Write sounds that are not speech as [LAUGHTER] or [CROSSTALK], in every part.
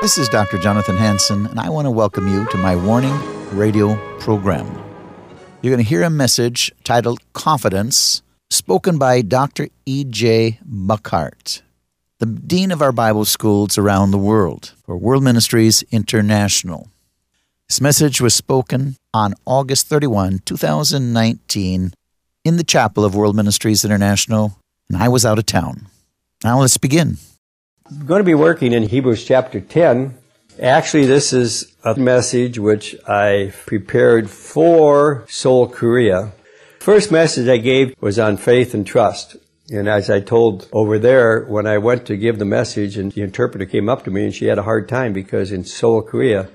This is Dr. Jonathan Hanson, and I want to welcome you to my Warning Radio program. You're going to hear a message titled Confidence, spoken by Dr. E.J. Buckhart, the Dean of our Bible schools around the world for World Ministries International. This message was spoken on August 31, 2019, in the chapel of World Ministries International, and I was out of town. Now let's begin. I'm going to be working in Hebrews chapter 10. Actually, this is a message which I prepared for Seoul, Korea. First message I gave was on faith and trust. And as I told over there, when I went to give the message and the interpreter came up to me and she had a hard time because in Seoul, Korea,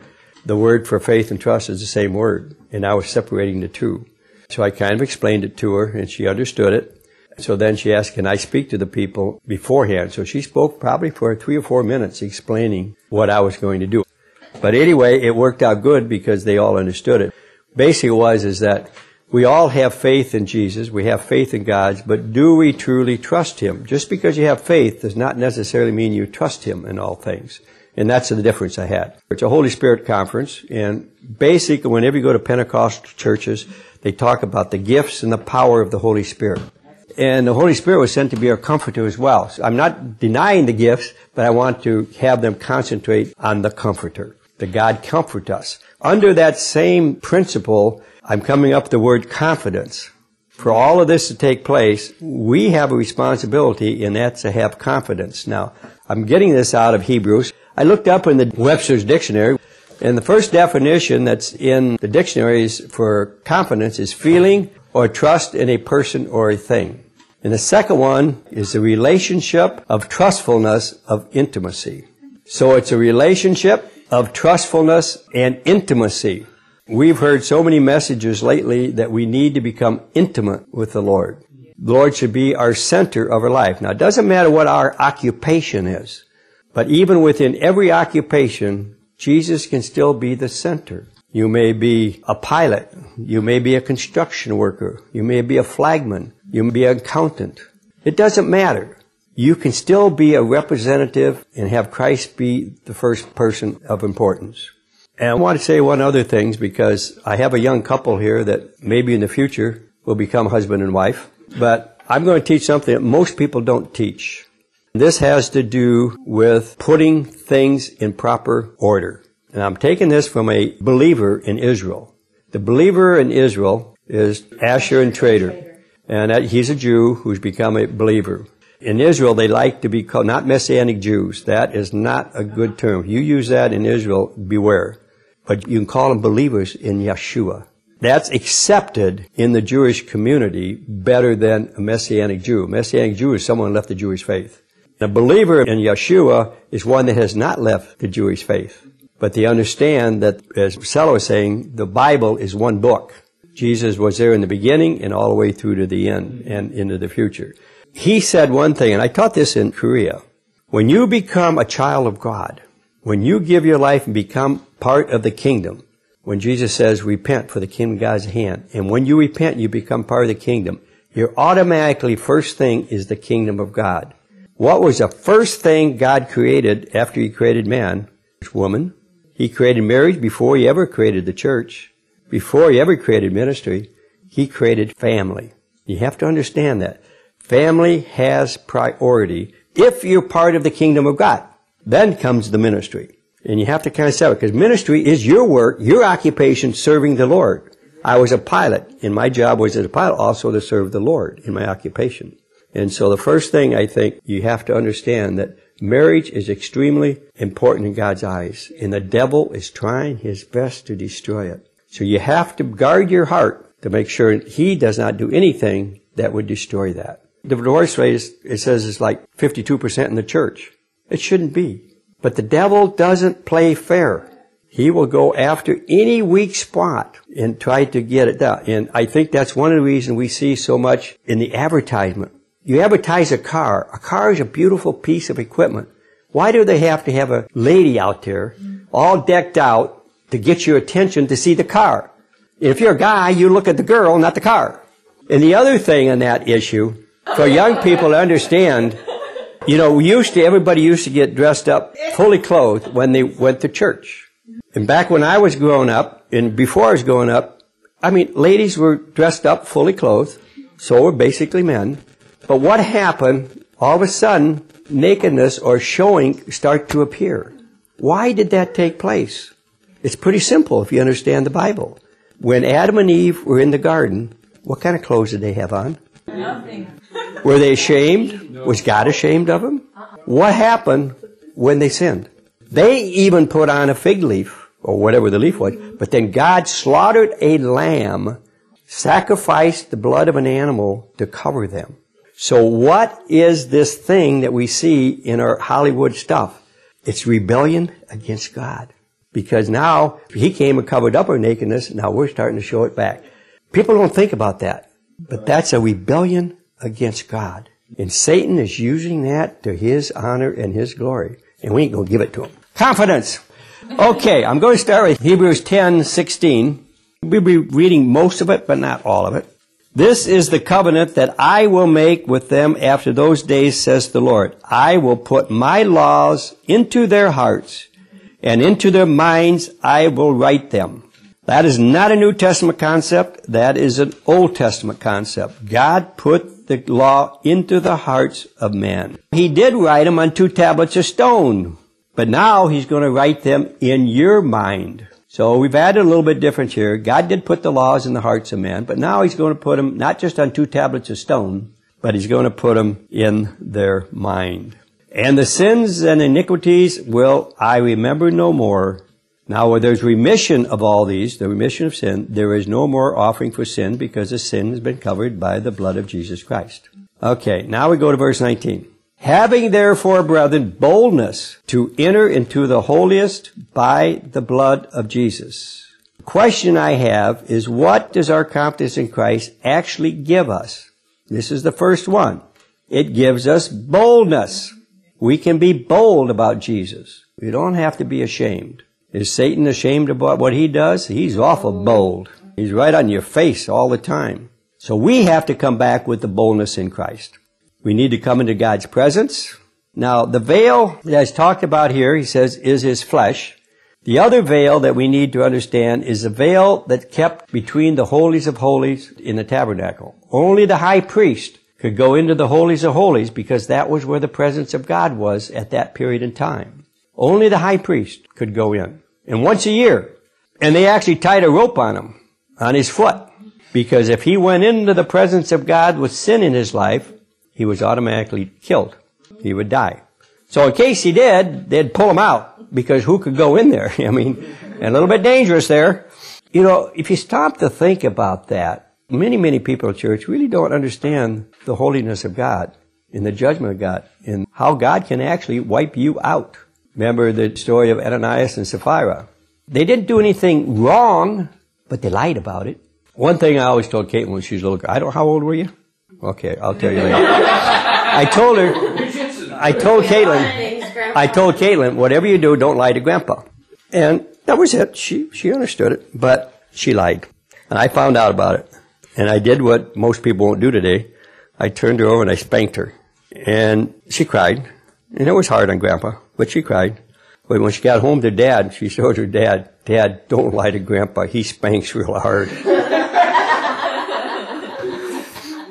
the word for faith and trust is the same word. And I was separating the two. So I kind of explained it to her and she understood it. So then she asked, can I speak to the people beforehand? So she spoke probably for three or four minutes explaining what I was going to do. But anyway, it worked out good because they all understood it. Basically it was is that we all have faith in Jesus, we have faith in God, but do we truly trust Him? Just because you have faith does not necessarily mean you trust Him in all things. And that's the difference I had. It's a Holy Spirit conference, and basically whenever you go to Pentecostal churches, they talk about the gifts and the power of the Holy Spirit. And the Holy Spirit was sent to be our comforter as well. So I'm not denying the gifts, but I want to have them concentrate on the comforter. The God comfort us. Under that same principle, I'm coming up the word confidence. For all of this to take place, we have a responsibility, and that's to have confidence. Now, I'm getting this out of Hebrews. I looked up in the Webster's Dictionary, and the first definition that's in the dictionaries for confidence is feeling or trust in a person or a thing. And the second one is the relationship of trustfulness of intimacy. So it's a relationship of trustfulness and intimacy. We've heard so many messages lately that we need to become intimate with the Lord. The Lord should be our center of our life. Now, it doesn't matter what our occupation is, but even within every occupation, Jesus can still be the center. You may be a pilot. You may be a construction worker. You may be a flagman. You can be an accountant. It doesn't matter. You can still be a representative and have Christ be the first person of importance. And I want to say one other thing because I have a young couple here that maybe in the future will become husband and wife. But I'm going to teach something that most people don't teach. This has to do with putting things in proper order. And I'm taking this from a believer in Israel. The believer in Israel is Asher Intrater. And that, he's a Jew who's become a believer. In Israel, they like to be called not Messianic Jews. That is not a good term. You use that in Israel, beware. But you can call them believers in Yeshua. That's accepted in the Jewish community better than a Messianic Jew. A Messianic Jew is someone who left the Jewish faith. A believer in Yeshua is one that has not left the Jewish faith. But they understand that, as Marcelo was saying, the Bible is one book. Jesus was there in the beginning and all the way through to the end and into the future. He said one thing, and I taught this in Korea. When you become a child of God, when you give your life and become part of the kingdom, when Jesus says, repent for the kingdom of God's hand, and when you repent, you become part of the kingdom, your automatically first thing is the kingdom of God. What was the first thing God created after He created man? Woman, he created marriage before he ever created the church. Before he ever created ministry, he created family. You have to understand that. Family has priority if you're part of the kingdom of God. Then comes the ministry. And you have to kind of separate because ministry is your work, your occupation serving the Lord. I was a pilot and my job was as a pilot also to serve the Lord in my occupation. And so the first thing I think you have to understand that Marriage is extremely important in God's eyes, and the devil is trying his best to destroy it. So you have to guard your heart to make sure he does not do anything that would destroy that. The divorce rate, it says, is like 52% in the church. It shouldn't be. But the devil doesn't play fair. He will go after any weak spot and try to get it down. And I think that's one of the reasons we see so much in the advertisement you advertise a car. A car is a beautiful piece of equipment. Why do they have to have a lady out there all decked out to get your attention to see the car? If you're a guy, you look at the girl, not the car. And the other thing on that issue, for young people to understand, You know, we used to, everybody used to get dressed up, fully clothed when they went to church. And back when I was growing up, and before I was growing up, I mean, ladies were dressed up, fully clothed. So were basically men. But what happened, all of a sudden, nakedness or showing start to appear. Why did that take place? It's pretty simple if you understand the Bible. When Adam and Eve were in the garden, what kind of clothes did they have on? Nothing. [LAUGHS] Were they ashamed? No. Was God ashamed of them? Uh-uh. What happened when they sinned? They even put on a fig leaf, or whatever the leaf was, but then God slaughtered a lamb, sacrificed the blood of an animal to cover them. So what is this thing that we see in our Hollywood stuff? It's rebellion against God. Because now he came and covered up our nakedness, now we're starting to show it back. People don't think about that. But that's a rebellion against God. And Satan is using that to his honor and his glory. And we ain't going to give it to him. Confidence. Okay, I'm going to start with Hebrews 10, 16. We'll be reading most of it, but not all of it. This is the covenant that I will make with them after those days, says the Lord. I will put my laws into their hearts, and into their minds I will write them. That is not a New Testament concept. That is an Old Testament concept. God put the law into the hearts of men. He did write them on two tablets of stone, but now He's going to write them in your mind. So we've added a little bit different here. God did put the laws in the hearts of men, but now He's going to put them not just on two tablets of stone, but He's going to put them in their mind. And the sins and iniquities will I remember no more. Now, where there's remission of all these, the remission of sin, there is no more offering for sin because the sin has been covered by the blood of Jesus Christ. Okay, now we go to verse 19. Having therefore, brethren, boldness to enter into the holiest by the blood of Jesus. The question I have is what does our confidence in Christ actually give us? This is the first one. It gives us boldness. We can be bold about Jesus. We don't have to be ashamed. Is Satan ashamed about what he does? He's awful bold. He's right on your face all the time. So we have to come back with the boldness in Christ. We need to come into God's presence. Now, the veil that is talked about here, he says, is his flesh. The other veil that we need to understand is the veil that kept between the holies of holies in the tabernacle. Only the high priest could go into the holies of holies because that was where the presence of God was at that period in time. Only the high priest could go in. And once a year. And they actually tied a rope on him, on his foot. Because if he went into the presence of God with sin in his life, he was automatically killed. He would die. So in case he did, they'd pull him out because who could go in there? [LAUGHS] I mean, a little bit dangerous there. You know, if you stop to think about that, many, many people in church really don't understand the holiness of God and the judgment of God and how God can actually wipe you out. Remember the story of Ananias and Sapphira. They didn't do anything wrong, but they lied about it. One thing I always told Caitlin when she was a little girl, I don't, how old were you? Okay, I'll tell you later. [LAUGHS] I told her, I told Caitlin, I told Caitlin, whatever you do, don't lie to Grandpa. And that was it. She, she understood it, but she lied. And I found out about it. And I did what most people won't do today. I turned her over and I spanked her. And she cried. And it was hard on Grandpa, but she cried. But when she got home to Dad, she showed her Dad, Dad, don't lie to Grandpa. He spanks real hard. [LAUGHS]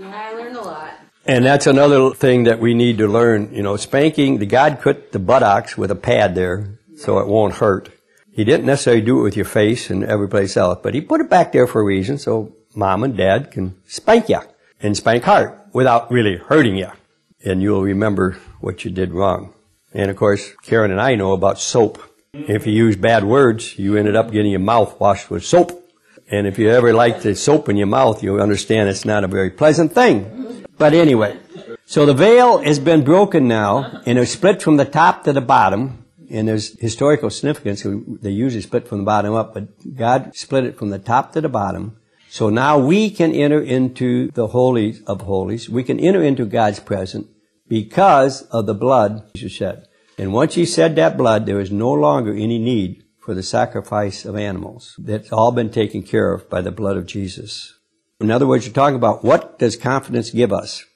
I learned a lot. And that's another thing that we need to learn. You know, spanking, the God put the buttocks with a pad there so it won't hurt. He didn't necessarily do it with your face and every place else, but he put it back there for a reason so mom and dad can spank you and spank hard without really hurting you. And you'll remember what you did wrong. And of course, Karen and I know about soap. If you use bad words, you ended up getting your mouth washed with soap. And if you ever liked the soap in your mouth, you'll understand it's not a very pleasant thing. But anyway, so the veil has been broken now, and it's split from the top to the bottom. And there's historical significance. They usually split from the bottom up, but God split it from the top to the bottom. So now we can enter into the holies of holies. We can enter into God's presence because of the blood Jesus shed. And once He shed that blood, there is no longer any need for the sacrifice of animals. That's all been taken care of by the blood of Jesus. In other words, you're talking about what does confidence give us?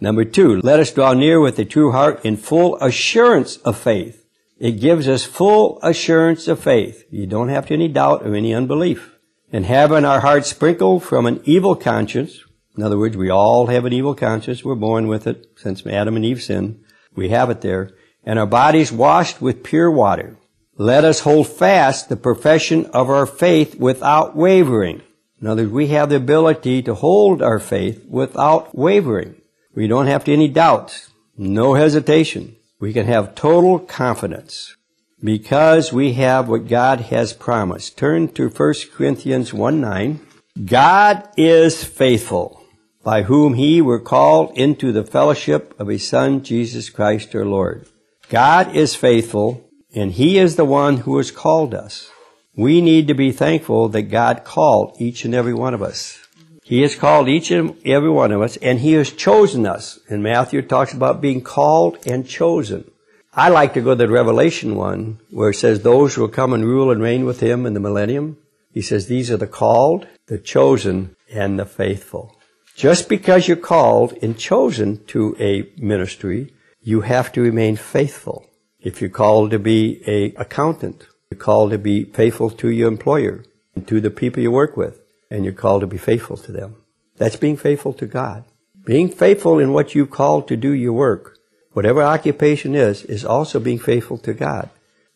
Number two, let us draw near with a true heart in full assurance of faith. It gives us full assurance of faith. You don't have to any doubt or any unbelief. And having our hearts sprinkled from an evil conscience, in other words, we all have an evil conscience. We're born with it since Adam and Eve sinned. We have it there. And our bodies washed with pure water. Let us hold fast the profession of our faith without wavering. In other words, we have the ability to hold our faith without wavering. We don't have any doubts, no hesitation. We can have total confidence because we have what God has promised. Turn to 1 Corinthians 1 9. God is faithful, by whom he were called into the fellowship of his Son, Jesus Christ our Lord. God is faithful, and He is the one who has called us. We need to be thankful that God called each and every one of us. He has called each and every one of us, and He has chosen us. And Matthew talks about being called and chosen. I like to go to the Revelation one, where it says, Those who will come and rule and reign with Him in the millennium. He says, These are the called, the chosen, and the faithful. Just because you're called and chosen to a ministry, you have to remain faithful. If you're called to be a accountant, you're called to be faithful to your employer and to the people you work with, and you're called to be faithful to them. That's being faithful to God. Being faithful in what you called to do your work, whatever occupation is, is also being faithful to God.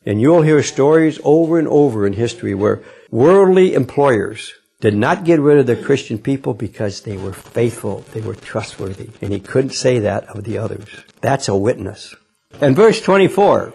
And you'll hear stories over and over in history where worldly employers did not get rid of the Christian people because they were faithful, they were trustworthy. And he couldn't say that of the others. That's a witness. And verse 24,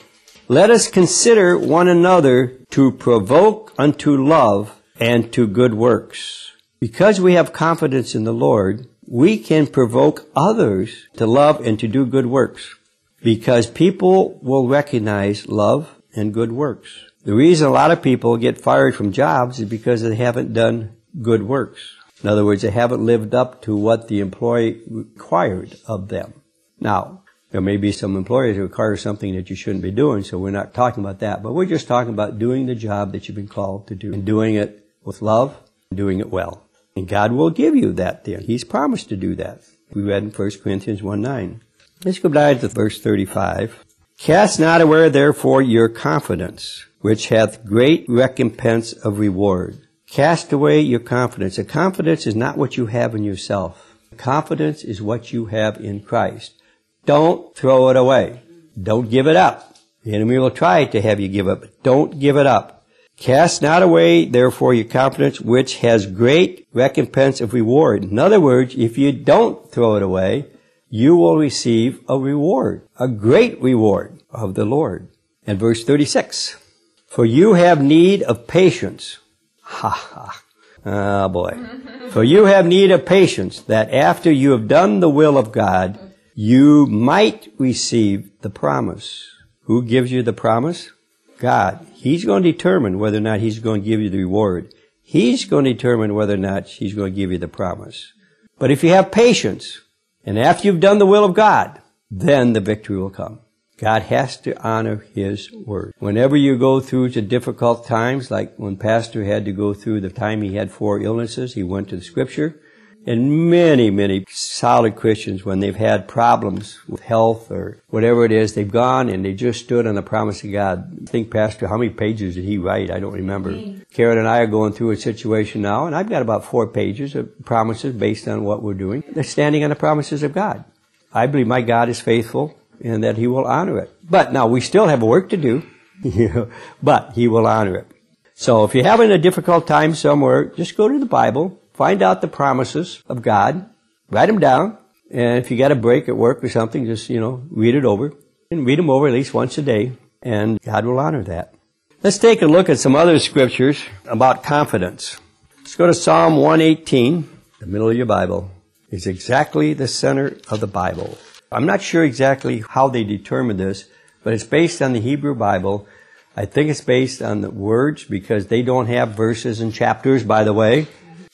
let us consider one another to provoke unto love and to good works. Because we have confidence in the Lord, we can provoke others to love and to do good works. Because people will recognize love and good works. The reason a lot of people get fired from jobs is because they haven't done good works. In other words, they haven't lived up to what the employee required of them. Now, there may be some employers who require something that you shouldn't be doing, so we're not talking about that. But we're just talking about doing the job that you've been called to do and doing it with love and doing it well. And God will give you that there. He's promised to do that. We read in 1 Corinthians 1 9. Let's go back to verse 35. Cast not away therefore your confidence, which hath great recompense of reward. Cast away your confidence. A confidence is not what you have in yourself. Confidence is what you have in Christ. Don't throw it away. Don't give it up. The enemy will try to have you give up, don't give it up. Cast not away, therefore, your confidence, which has great recompense of reward. In other words, if you don't throw it away, you will receive a reward, a great reward of the Lord. And verse 36. For you have need of patience. Ha ha. Ah boy. [LAUGHS] For you have need of patience, that after you have done the will of God, you might receive the promise. Who gives you the promise? God. He's going to determine whether or not He's going to give you the reward. He's going to determine whether or not He's going to give you the promise. But if you have patience, and after you've done the will of God, then the victory will come. God has to honor His word. Whenever you go through to difficult times, like when Pastor had to go through the time he had four illnesses, he went to the scripture and many, many solid Christians, when they've had problems with health or whatever it is, they've gone and they just stood on the promise of God. I think, Pastor, how many pages did he write? I don't remember. Mm. Karen and I are going through a situation now, and I've got about four pages of promises based on what we're doing. They're standing on the promises of God. I believe my God is faithful and that He will honor it. But now we still have work to do, [LAUGHS] but He will honor it. So if you're having a difficult time somewhere, just go to the Bible find out the promises of God, write them down, and if you got a break at work or something, just, you know, read it over. And read them over at least once a day, and God will honor that. Let's take a look at some other scriptures about confidence. Let's go to Psalm 118, the middle of your Bible. It's exactly the center of the Bible. I'm not sure exactly how they determined this, but it's based on the Hebrew Bible. I think it's based on the words because they don't have verses and chapters, by the way.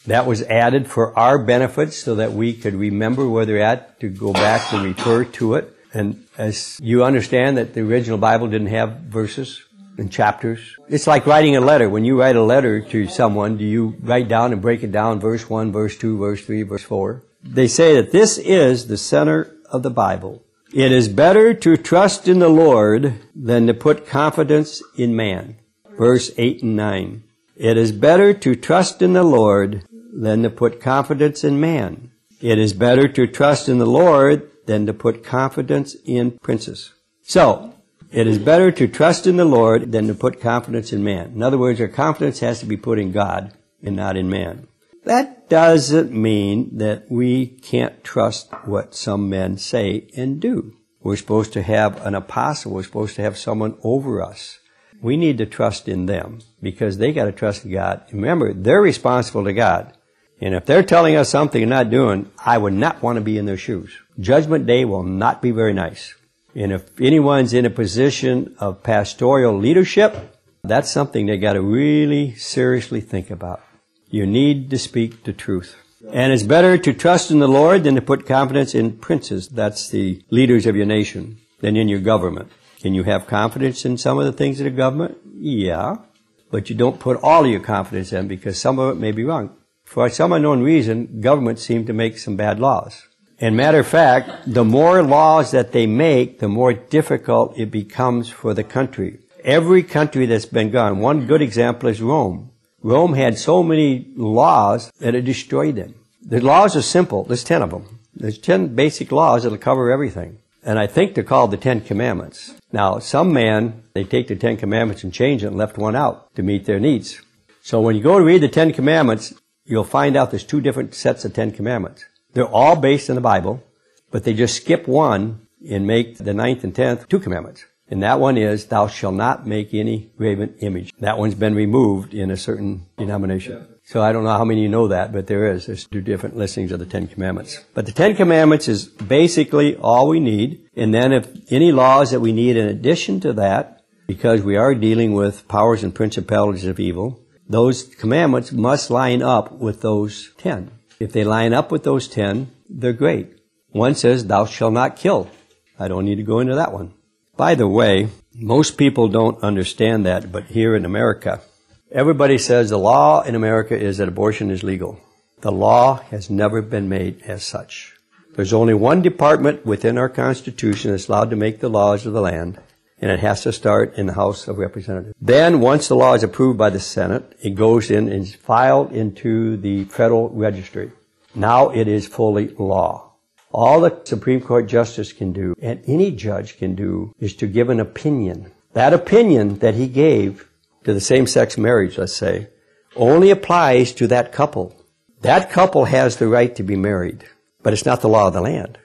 That was added for our benefit so that we could remember where they're at to go back and refer to it. And as you understand that the original Bible didn't have verses and chapters. It's like writing a letter. When you write a letter to someone, do you write down and break it down verse 1, verse 2, verse 3, verse 4? They say that this is the center of the Bible. It is better to trust in the Lord than to put confidence in man. Verse 8 and 9. It is better to trust in the Lord than to put confidence in man. It is better to trust in the Lord than to put confidence in princes. So, it is better to trust in the Lord than to put confidence in man. In other words, our confidence has to be put in God and not in man. That doesn't mean that we can't trust what some men say and do. We're supposed to have an apostle. We're supposed to have someone over us. We need to trust in them because they got to trust God. Remember, they're responsible to God. And if they're telling us something and not doing, I would not want to be in their shoes. Judgment day will not be very nice. And if anyone's in a position of pastoral leadership, that's something they got to really seriously think about. You need to speak the truth. And it's better to trust in the Lord than to put confidence in princes. That's the leaders of your nation than in your government. Can you have confidence in some of the things of the government? Yeah. But you don't put all of your confidence in because some of it may be wrong. For some unknown reason, governments seem to make some bad laws. And matter of fact, the more laws that they make, the more difficult it becomes for the country. Every country that's been gone, one good example is Rome. Rome had so many laws that it destroyed them. The laws are simple. There's ten of them. There's ten basic laws that'll cover everything. And I think they're called the Ten Commandments. Now, some man, they take the Ten Commandments and change it and left one out to meet their needs. So when you go to read the Ten Commandments, you'll find out there's two different sets of Ten Commandments. They're all based in the Bible, but they just skip one and make the ninth and tenth two commandments. And that one is, thou shalt not make any graven image. That one's been removed in a certain denomination. So I don't know how many you know that, but there is. There's two different listings of the Ten Commandments. But the Ten Commandments is basically all we need. And then if any laws that we need in addition to that, because we are dealing with powers and principalities of evil, those commandments must line up with those ten. If they line up with those ten, they're great. One says, thou shalt not kill. I don't need to go into that one. By the way, most people don't understand that, but here in America, everybody says the law in America is that abortion is legal. The law has never been made as such. There's only one department within our Constitution that's allowed to make the laws of the land, and it has to start in the House of Representatives. Then, once the law is approved by the Senate, it goes in and is filed into the Federal Registry. Now it is fully law. All the Supreme Court justice can do, and any judge can do, is to give an opinion. That opinion that he gave to the same-sex marriage, let's say, only applies to that couple. That couple has the right to be married, but it's not the law of the land.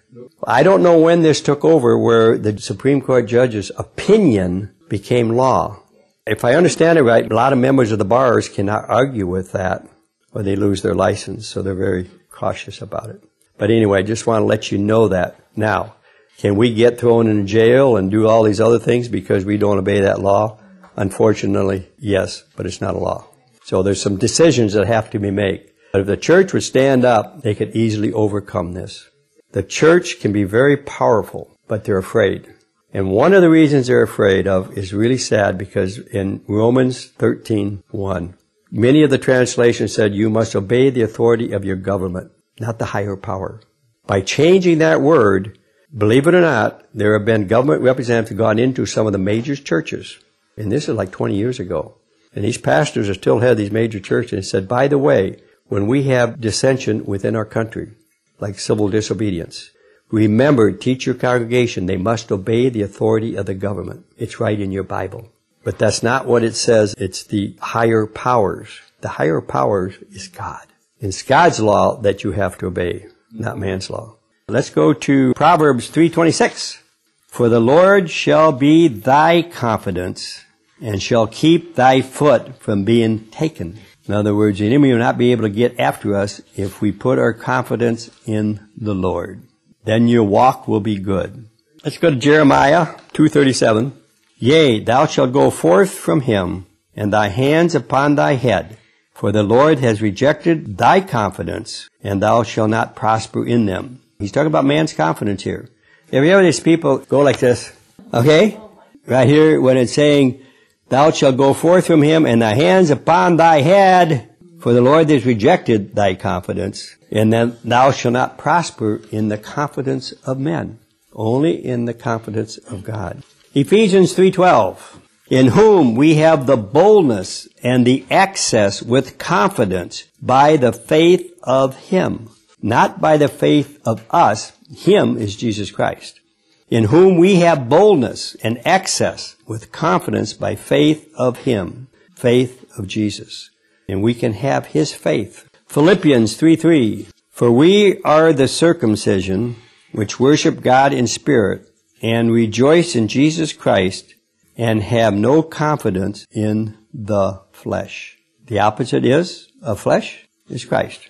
I don't know when this took over where the Supreme Court judge's opinion became law. If I understand it right, a lot of members of the bars cannot argue with that or they lose their license, so they're very cautious about it. But anyway, I just want to let you know that. Now, can we get thrown in jail and do all these other things because we don't obey that law? Unfortunately, yes, but it's not a law. So there's some decisions that have to be made. But if the church would stand up, they could easily overcome this. The church can be very powerful, but they're afraid. And one of the reasons they're afraid of is really sad because in Romans 13, 1, many of the translations said you must obey the authority of your government, not the higher power. By changing that word, believe it or not, there have been government representatives gone into some of the major churches. And this is like 20 years ago. And these pastors are still head of these major churches and said, by the way, when we have dissension within our country, like civil disobedience. Remember, teach your congregation they must obey the authority of the government. It's right in your Bible. But that's not what it says. It's the higher powers. The higher powers is God. It's God's law that you have to obey, not man's law. Let's go to Proverbs 326. For the Lord shall be thy confidence and shall keep thy foot from being taken. In other words, the enemy will not be able to get after us if we put our confidence in the Lord. Then your walk will be good. Let's go to Jeremiah 237. Yea, thou shalt go forth from him, and thy hands upon thy head. For the Lord has rejected thy confidence, and thou shalt not prosper in them. He's talking about man's confidence here. Have you ever these people go like this? Okay? Right here, when it's saying, Thou shalt go forth from him, and thy hands upon thy head. For the Lord has rejected thy confidence, and then thou shalt not prosper in the confidence of men, only in the confidence of God. Ephesians 3:12 in whom we have the boldness and the access with confidence by the faith of him, not by the faith of us. Him is Jesus Christ. In whom we have boldness and access with confidence by faith of him, faith of Jesus. And we can have his faith. Philippians 3 3. For we are the circumcision which worship God in spirit and rejoice in Jesus Christ and have no confidence in the flesh. The opposite is of flesh is Christ.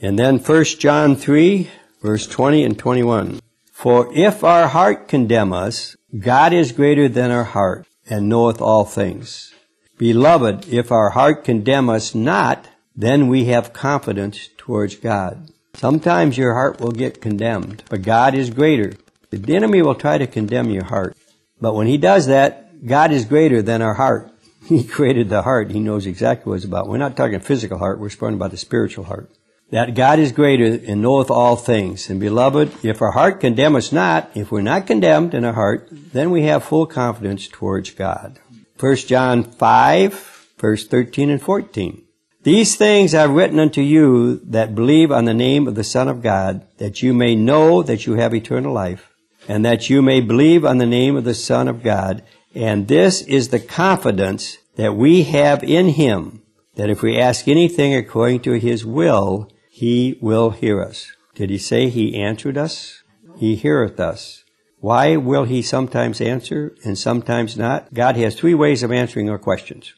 And then 1 John 3 verse 20 and 21. For if our heart condemn us, God is greater than our heart and knoweth all things. Beloved, if our heart condemn us not, then we have confidence towards God. Sometimes your heart will get condemned, but God is greater. The enemy will try to condemn your heart. But when he does that, God is greater than our heart. [LAUGHS] He created the heart. He knows exactly what it's about. We're not talking physical heart. We're speaking about the spiritual heart. That God is greater and knoweth all things. And beloved, if our heart condemn us not, if we're not condemned in our heart, then we have full confidence towards God. 1 John 5, verse 13 and 14. These things I've written unto you that believe on the name of the Son of God, that you may know that you have eternal life, and that you may believe on the name of the Son of God. And this is the confidence that we have in Him, that if we ask anything according to His will, He will hear us. Did He say He answered us? He heareth us. Why will he sometimes answer and sometimes not? God has three ways of answering our questions.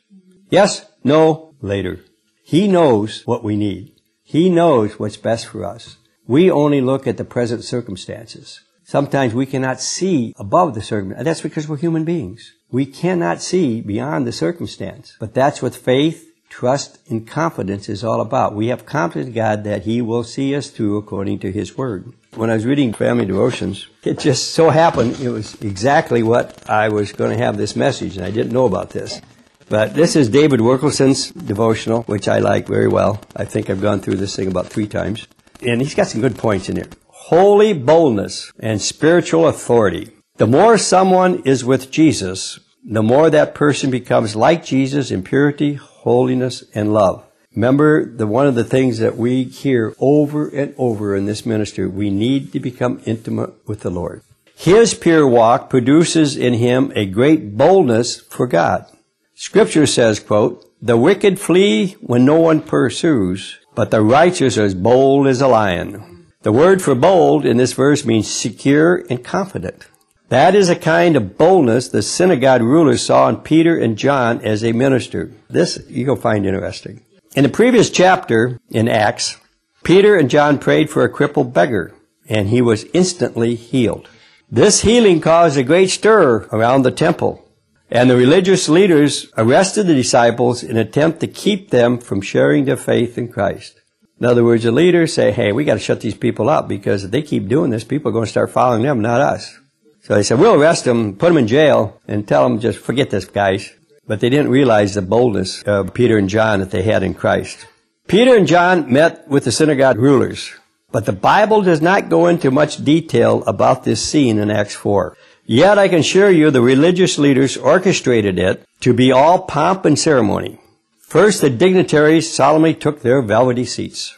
Yes, no, later. He knows what we need. He knows what's best for us. We only look at the present circumstances. Sometimes we cannot see above the circumstance. That's because we're human beings. We cannot see beyond the circumstance. But that's what faith, trust, and confidence is all about. We have confidence in God that He will see us through according to His Word. When I was reading Family Devotions, it just so happened it was exactly what I was going to have this message, and I didn't know about this. But this is David Wilkerson's devotional, which I like very well. I think I've gone through this thing about three times. And he's got some good points in here. Holy boldness and spiritual authority. The more someone is with Jesus, the more that person becomes like Jesus in purity, holiness, and love. Remember, the one of the things that we hear over and over in this ministry, we need to become intimate with the Lord. His pure walk produces in him a great boldness for God. Scripture says, quote, the wicked flee when no one pursues, but the righteous are as bold as a lion. The word for bold in this verse means secure and confident. That is a kind of boldness the synagogue rulers saw in Peter and John as they ministered. This you will find interesting. In the previous chapter in Acts, Peter and John prayed for a crippled beggar, and he was instantly healed. This healing caused a great stir around the temple, and the religious leaders arrested the disciples in an attempt to keep them from sharing their faith in Christ. In other words, the leaders say, hey, we got to shut these people up because if they keep doing this, people are going to start following them, not us. So they said, we'll arrest them, put them in jail, and tell them just forget this, guys. But they didn't realize the boldness of Peter and John that they had in Christ. Peter and John met with the synagogue rulers, but the Bible does not go into much detail about this scene in Acts 4. Yet I can assure you the religious leaders orchestrated it to be all pomp and ceremony. First, the dignitaries solemnly took their velvety seats.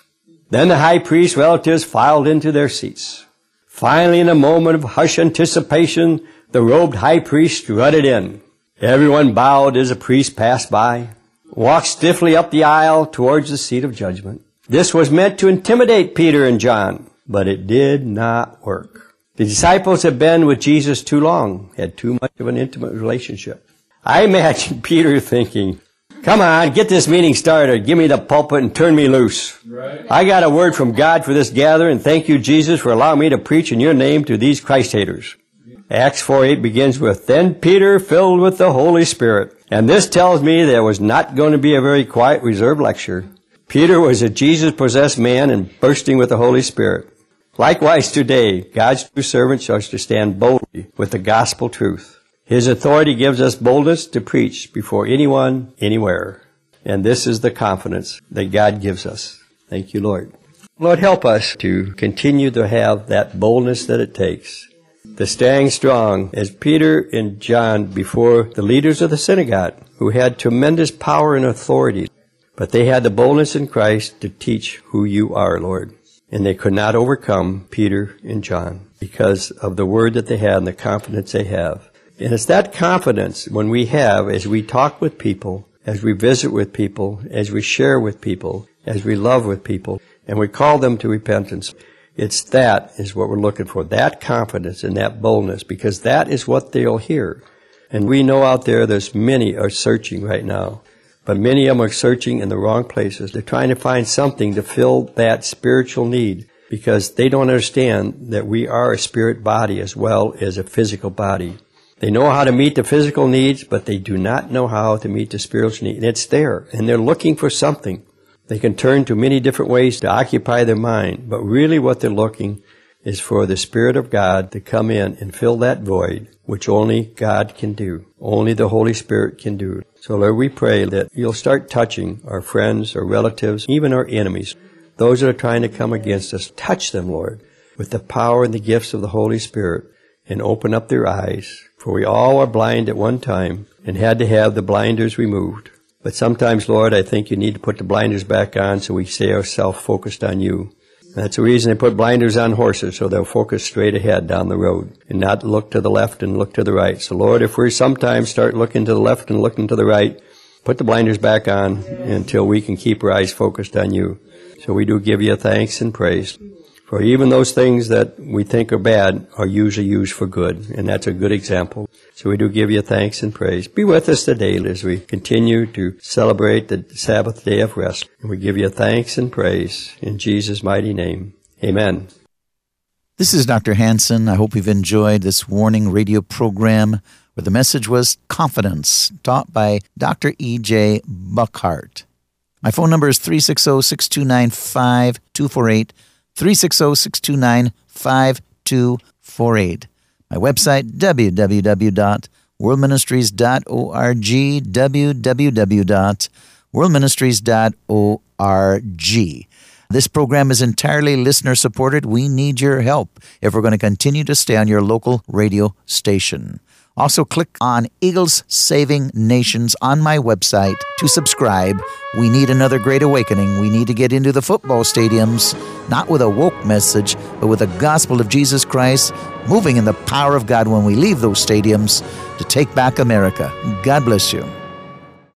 Then the high priest's relatives filed into their seats. Finally, in a moment of hushed anticipation, the robed high priest strutted in. Everyone bowed as the priest passed by, walked stiffly up the aisle towards the seat of judgment. This was meant to intimidate Peter and John, but it did not work. The disciples had been with Jesus too long, had too much of an intimate relationship. I imagine [LAUGHS] Peter thinking, Come on, get this meeting started. Give me the pulpit and turn me loose. I got a word from God for this gathering. Thank you, Jesus, for allowing me to preach in your name to these Christ haters. Acts 4:8 begins with, Then Peter filled with the Holy Spirit. And this tells me there was not going to be a very quiet, reserved lecture. Peter was a Jesus-possessed man and bursting with the Holy Spirit. Likewise today, God's true servants are to stand boldly with the gospel truth. His authority gives us boldness to preach before anyone, anywhere. And this is the confidence that God gives us. Thank you, Lord. Lord, help us to continue to have that boldness that it takes, to staying strong as Peter and John before the leaders of the synagogue who had tremendous power and authority, but they had the boldness in Christ to teach who you are, Lord. And they could not overcome Peter and John because of the word that they had and the confidence they have. And it's that confidence when we have as we talk with people, as we visit with people, as we share with people, as we love with people, and we call them to repentance. It's that is what we're looking for. That confidence and that boldness, because that is what they'll hear. And we know out there there's many are searching right now. But many of them are searching in the wrong places. They're trying to find something to fill that spiritual need because they don't understand that we are a spirit body as well as a physical body. They know how to meet the physical needs, but they do not know how to meet the spiritual needs. It's there, and they're looking for something. They can turn to many different ways to occupy their mind, but really what they're looking is for the Spirit of God to come in and fill that void, which only God can do. Only the Holy Spirit can do. So Lord, we pray that you'll start touching our friends, our relatives, even our enemies, those that are trying to come against us. Touch them, Lord, with the power and the gifts of the Holy Spirit and open up their eyes. For we all are blind at one time and had to have the blinders removed. But sometimes, Lord, I think you need to put the blinders back on so we stay ourselves focused on you. That's the reason they put blinders on horses, so they'll focus straight ahead down the road and not look to the left and look to the right. So Lord, if we sometimes start looking to the left and looking to the right, put the blinders back on until we can keep our eyes focused on you. So we do give you thanks and praise. For even those things that we think are bad are usually used for good, and that's a good example. So we do give you thanks and praise. Be with us today as we continue to celebrate the Sabbath day of rest. And we give you thanks and praise in Jesus' mighty name. Amen. This is Dr. Hanson. I hope you've enjoyed this warning radio program where the message was confidence, taught by Dr. E.J. Buckhart. My phone number is 360 629 5248. 360 629 5248. My website, www.worldministries.org, www.worldministries.org. This program is entirely listener supported. We need your help if we're going to continue to stay on your local radio station. Also, click on Eagles Saving Nations on my website to subscribe. We need another great awakening. We need to get into the football stadiums, not with a woke message, but with the gospel of Jesus Christ, moving in the power of God when we leave those stadiums to take back America. God bless you.